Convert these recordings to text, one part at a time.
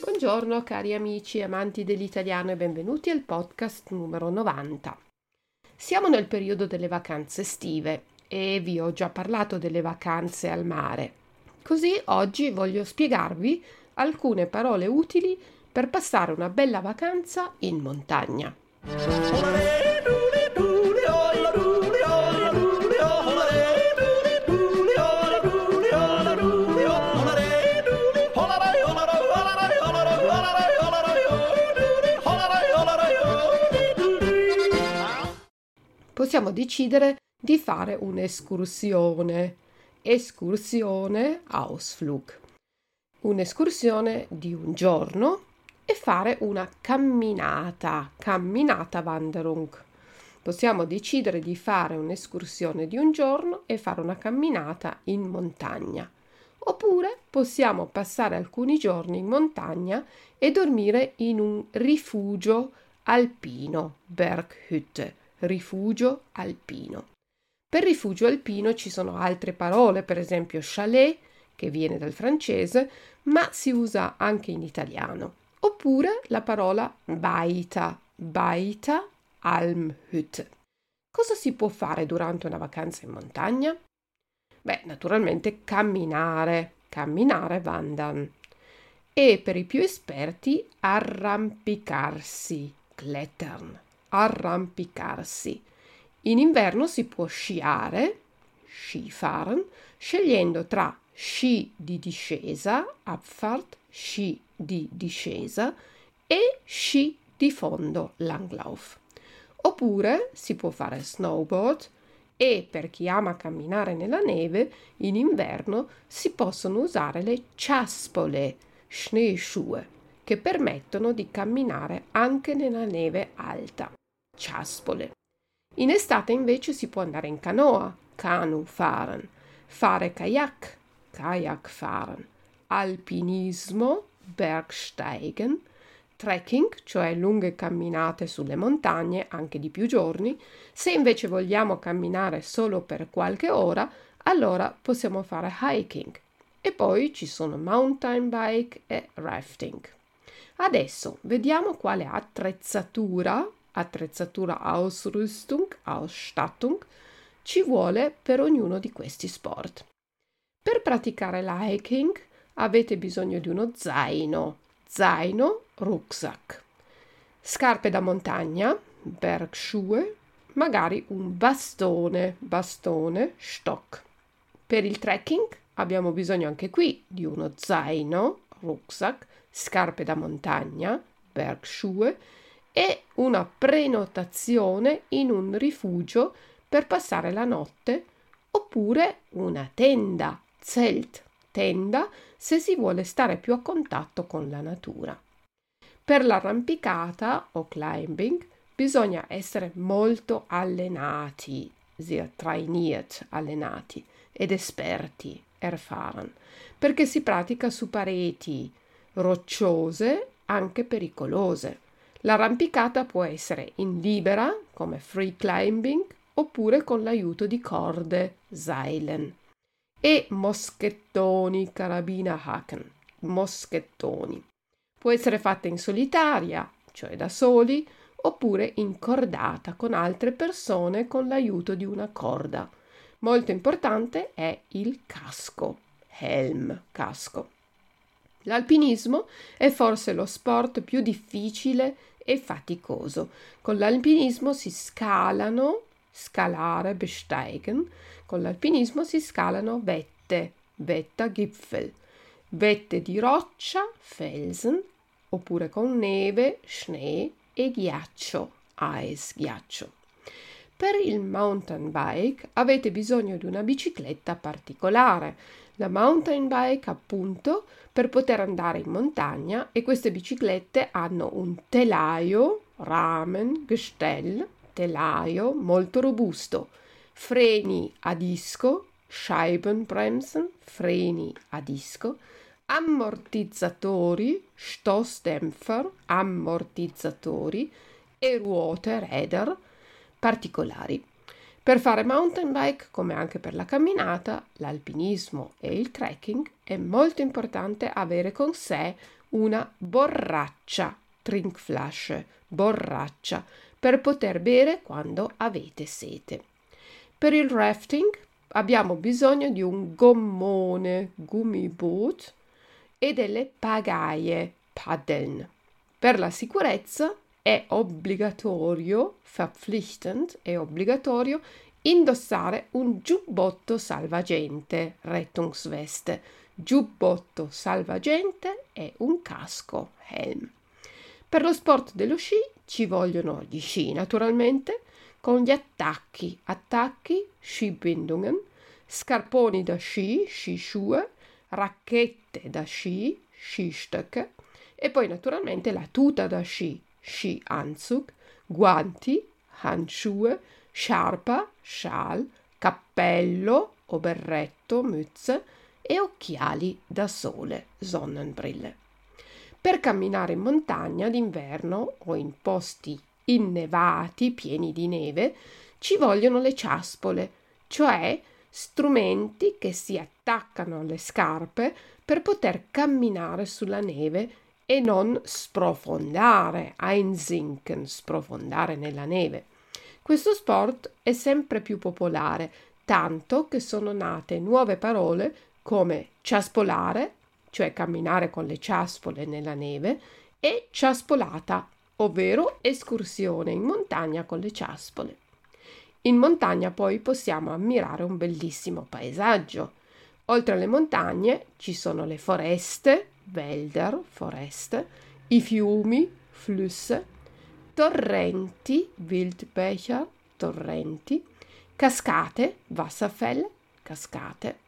Buongiorno cari amici e amanti dell'italiano e benvenuti al podcast numero 90. Siamo nel periodo delle vacanze estive e vi ho già parlato delle vacanze al mare. Così oggi voglio spiegarvi alcune parole utili per passare una bella vacanza in montagna. Possiamo decidere di fare un'escursione. Escursione, Ausflug. Un'escursione di un giorno e fare una camminata, camminata Wanderung. Possiamo decidere di fare un'escursione di un giorno e fare una camminata in montagna. Oppure possiamo passare alcuni giorni in montagna e dormire in un rifugio alpino, Berghütte rifugio alpino. Per rifugio alpino ci sono altre parole, per esempio chalet, che viene dal francese, ma si usa anche in italiano. Oppure la parola baita, baita, Almhütte. Cosa si può fare durante una vacanza in montagna? Beh, naturalmente camminare, camminare wandern. E per i più esperti arrampicarsi, klettern arrampicarsi. In inverno si può sciare, Skifahren, scegliendo tra sci di discesa, Abfahrt, sci di discesa e sci di fondo, Langlauf. Oppure si può fare snowboard e per chi ama camminare nella neve, in inverno si possono usare le ciaspole, Schneeschuhe, che permettono di camminare anche nella neve alta ciaspole. In estate invece si può andare in canoa, Kanu fahren, fare kayak, Kayak fahren, alpinismo, Bergsteigen, trekking, cioè lunghe camminate sulle montagne, anche di più giorni. Se invece vogliamo camminare solo per qualche ora, allora possiamo fare hiking. E poi ci sono mountain bike e rafting. Adesso vediamo quale attrezzatura attrezzatura Ausrüstung, Ausstattung, ci vuole per ognuno di questi sport. Per praticare l'hiking avete bisogno di uno zaino, zaino, rucksack, scarpe da montagna, Bergschuhe, magari un bastone, bastone, stock. Per il trekking abbiamo bisogno anche qui di uno zaino, rucksack, scarpe da montagna, bergschuhe e una prenotazione in un rifugio per passare la notte oppure una tenda, zelt, tenda se si vuole stare più a contatto con la natura. Per l'arrampicata o climbing bisogna essere molto allenati, sehr trainiert, allenati ed esperti, erfahren, perché si pratica su pareti rocciose, anche pericolose. L'arrampicata può essere in libera, come free climbing, oppure con l'aiuto di corde, Seilen. E moschettoni, carabina Haken, moschettoni. Può essere fatta in solitaria, cioè da soli, oppure incordata con altre persone con l'aiuto di una corda. Molto importante è il casco, helm, casco. L'alpinismo è forse lo sport più difficile e faticoso. Con l'alpinismo si scalano scalare, besteigen. Con l'alpinismo si scalano vette, vetta, Gipfel, vette di roccia, Felsen, oppure con neve, Schnee e ghiaccio, Eis, ghiaccio. Per il mountain bike avete bisogno di una bicicletta particolare. La mountain bike, appunto, per poter andare in montagna e queste biciclette hanno un telaio, ramen, gestell, telaio molto robusto, freni a disco, Scheibenbremsen, freni a disco, ammortizzatori, Stoßdämpfer, ammortizzatori e ruote Räder particolari. Per fare mountain bike, come anche per la camminata, l'alpinismo e il trekking, è molto importante avere con sé una borraccia, Trinkflasche, borraccia, per poter bere quando avete sete. Per il rafting abbiamo bisogno di un gommone, Gummiboot, e delle pagaie, Paddeln. Per la sicurezza è obbligatorio, verpflichtend, è obbligatorio indossare un giubbotto salvagente, Rettungsweste. Giubbotto salvagente e un casco, Helm. Per lo sport dello sci ci vogliono gli sci naturalmente, con gli attacchi, attacchi, Skibindungen, scarponi da sci, Skischuhe, racchette da sci, Skistöcke e poi naturalmente la tuta da sci, Skianzug, guanti, Handschuhe, sciarpa, schal, cappello o berretto, mütze e occhiali da sole, Sonnenbrille. Per camminare in montagna d'inverno o in posti innevati, pieni di neve, ci vogliono le ciaspole, cioè strumenti che si attaccano alle scarpe per poter camminare sulla neve e non sprofondare, einsinken, sprofondare nella neve. Questo sport è sempre più popolare, tanto che sono nate nuove parole come ciaspolare, cioè camminare con le ciaspole nella neve, e ciaspolata, ovvero escursione in montagna con le ciaspole. In montagna poi possiamo ammirare un bellissimo paesaggio. Oltre alle montagne ci sono le foreste, Wälder, foreste, i fiumi, Flüsse, torrenti, Wildbecher, torrenti, cascate, Wasserfälle, cascate,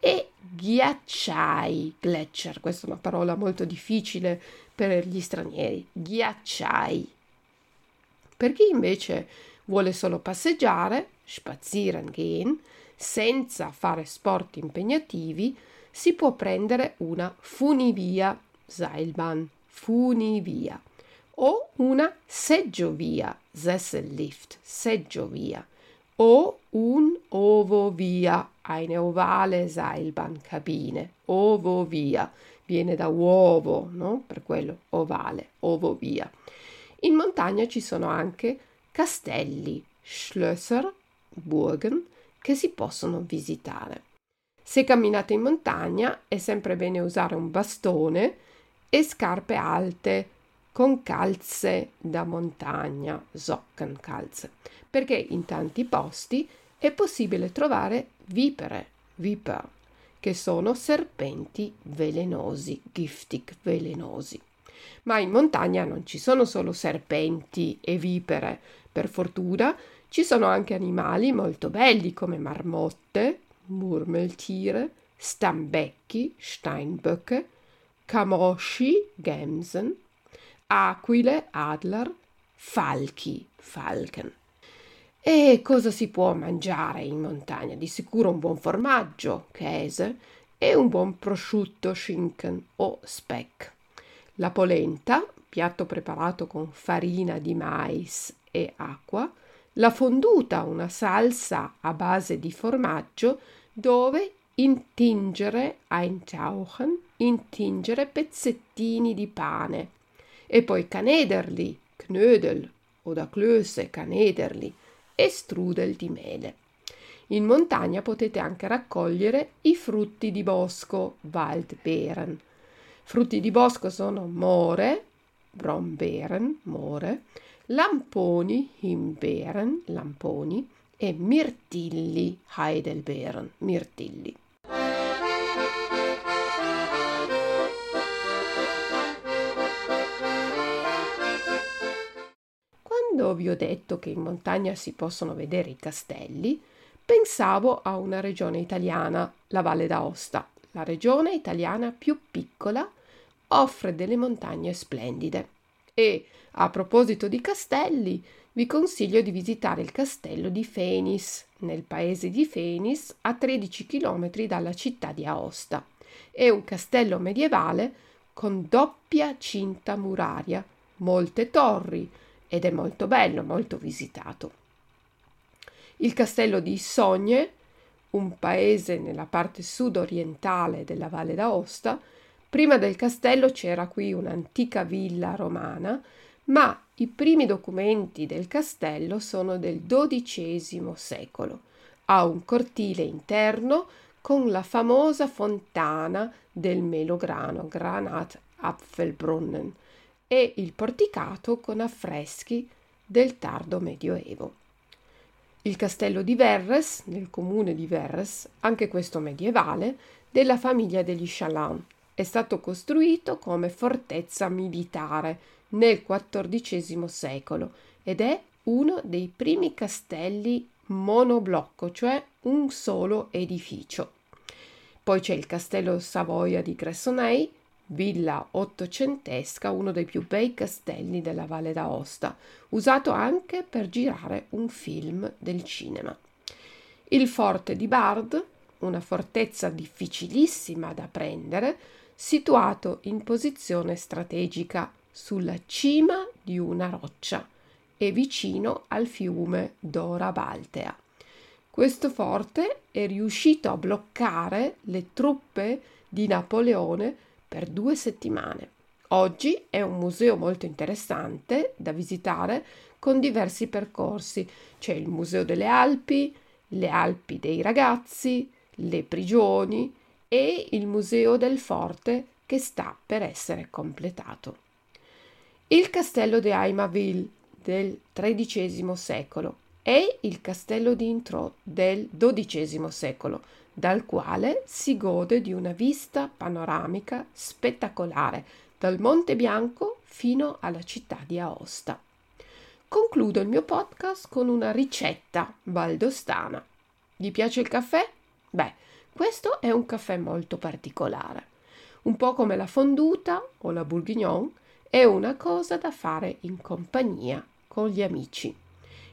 e ghiacciai, gletscher, questa è una parola molto difficile per gli stranieri, ghiacciai. Per chi invece vuole solo passeggiare, spazieren gehen, senza fare sport impegnativi, si può prendere una funivia, Seilbahn, funivia, o una seggiovia, Sessellift, seggiovia, o un ovovia, eine ovale Seilbahnkabine, ovovia, viene da uovo, no? Per quello ovale, ovovia. In montagna ci sono anche castelli, Schlösser, Burgen, che si possono visitare. Se camminate in montagna è sempre bene usare un bastone e scarpe alte, con calze da montagna, Sockenkalze, perché in tanti posti è possibile trovare vipere, viper, che sono serpenti velenosi, giftig velenosi. Ma in montagna non ci sono solo serpenti e vipere, per fortuna ci sono anche animali molto belli come marmotte, murmeltiere, stambecchi, steinböcke, camosci, gemsen, aquile, adler, falchi, falken. E cosa si può mangiare in montagna? Di sicuro un buon formaggio, käse, e un buon prosciutto, schinken o speck. La polenta, piatto preparato con farina di mais e acqua, la fonduta, una salsa a base di formaggio dove intingere, eintauchen, intingere pezzettini di pane e poi canederli, knödel o da klöße, canederli e strudel di mele. In montagna potete anche raccogliere i frutti di bosco, Waldbeeren. Frutti di bosco sono more, Brombeeren, more, lamponi, Himbeeren, lamponi e mirtilli, Heidelbeeren, mirtilli. quando vi ho detto che in montagna si possono vedere i castelli, pensavo a una regione italiana, la Valle d'Aosta. La regione italiana più piccola offre delle montagne splendide. E a proposito di castelli, vi consiglio di visitare il castello di Fenis, nel paese di Fenis, a 13 km dalla città di Aosta. È un castello medievale con doppia cinta muraria, molte torri, ed è molto bello, molto visitato. Il castello di Sogne, un paese nella parte sud-orientale della Valle d'Aosta, prima del castello c'era qui un'antica villa romana, ma i primi documenti del castello sono del XII secolo. Ha un cortile interno con la famosa fontana del melograno Granat Apfelbrunnen, e il porticato con affreschi del tardo medioevo. Il castello di Verres, nel comune di Verres, anche questo medievale, della famiglia degli Chaland, è stato costruito come fortezza militare nel XIV secolo ed è uno dei primi castelli monoblocco, cioè un solo edificio. Poi c'è il castello Savoia di Gressoney, villa ottocentesca, uno dei più bei castelli della Valle d'Aosta, usato anche per girare un film del cinema. Il forte di Bard, una fortezza difficilissima da prendere, situato in posizione strategica sulla cima di una roccia e vicino al fiume Dora Baltea. Questo forte è riuscito a bloccare le truppe di Napoleone per due settimane. Oggi è un museo molto interessante da visitare con diversi percorsi. C'è il Museo delle Alpi, le Alpi dei ragazzi, le prigioni e il Museo del Forte che sta per essere completato. Il castello di Aimaville del XIII secolo e il castello di Intro del XII secolo dal quale si gode di una vista panoramica spettacolare dal Monte Bianco fino alla città di Aosta. Concludo il mio podcast con una ricetta valdostana. Vi piace il caffè? Beh, questo è un caffè molto particolare. Un po' come la fonduta o la bourguignon, è una cosa da fare in compagnia con gli amici.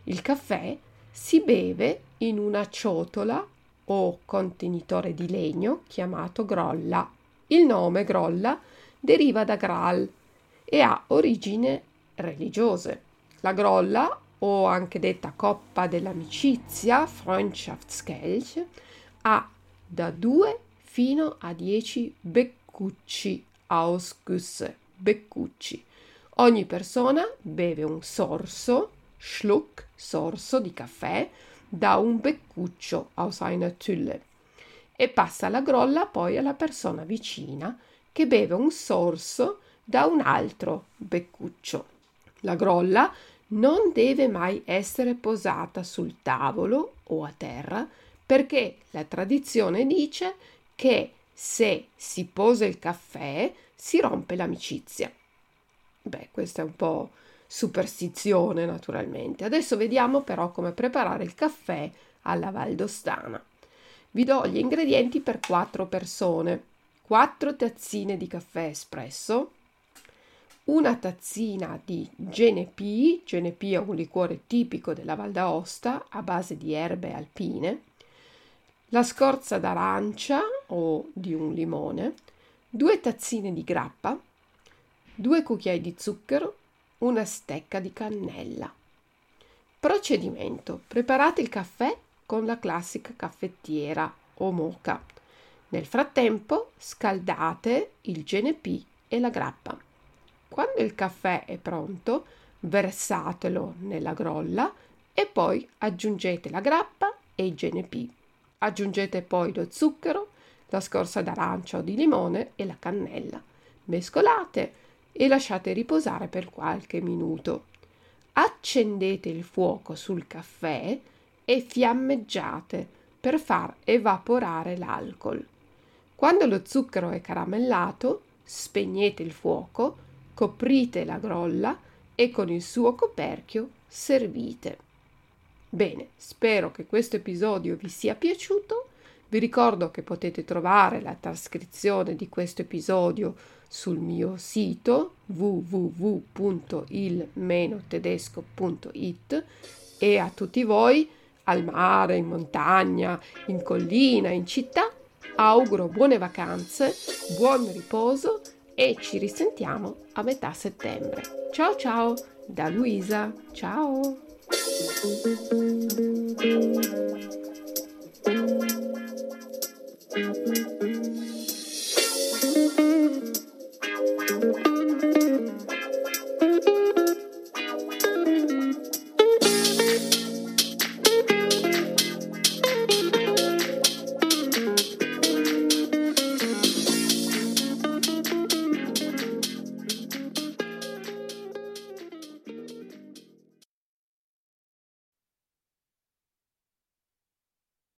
Il caffè si beve in una ciotola o contenitore di legno chiamato grolla. Il nome grolla deriva da Graal e ha origini religiose. La grolla, o anche detta coppa dell'amicizia, Freundschaftskelch, ha da 2 fino a 10 beccucci Ausgüsse, beccucci. Ogni persona beve un sorso, Schluck, sorso di caffè, da un beccuccio aus einer Tülle e passa la grolla poi alla persona vicina che beve un sorso da un altro beccuccio. La grolla non deve mai essere posata sul tavolo o a terra perché la tradizione dice che se si posa il caffè si rompe l'amicizia. Beh, questa è un po' superstizione naturalmente. Adesso vediamo però come preparare il caffè alla Valdostana. Vi do gli ingredienti per 4 persone. 4 tazzine di caffè espresso, una tazzina di Genepi, Genepi è un liquore tipico della Val d'Aosta a base di erbe alpine, la scorza d'arancia o di un limone, due tazzine di grappa, due cucchiai di zucchero, una stecca di cannella. Procedimento. Preparate il caffè con la classica caffettiera o moca. Nel frattempo scaldate il genepi e la grappa. Quando il caffè è pronto, versatelo nella grolla e poi aggiungete la grappa e il genepi. Aggiungete poi lo zucchero, la scorza d'arancia o di limone e la cannella. Mescolate e lasciate riposare per qualche minuto. Accendete il fuoco sul caffè e fiammeggiate per far evaporare l'alcol. Quando lo zucchero è caramellato, spegnete il fuoco coprite la grolla e con il suo coperchio servite. Bene, spero che questo episodio vi sia piaciuto. Vi ricordo che potete trovare la trascrizione di questo episodio sul mio sito www.il-tedesco.it e a tutti voi al mare, in montagna, in collina, in città, auguro buone vacanze, buon riposo e ci risentiamo a metà settembre. Ciao ciao da Luisa, ciao!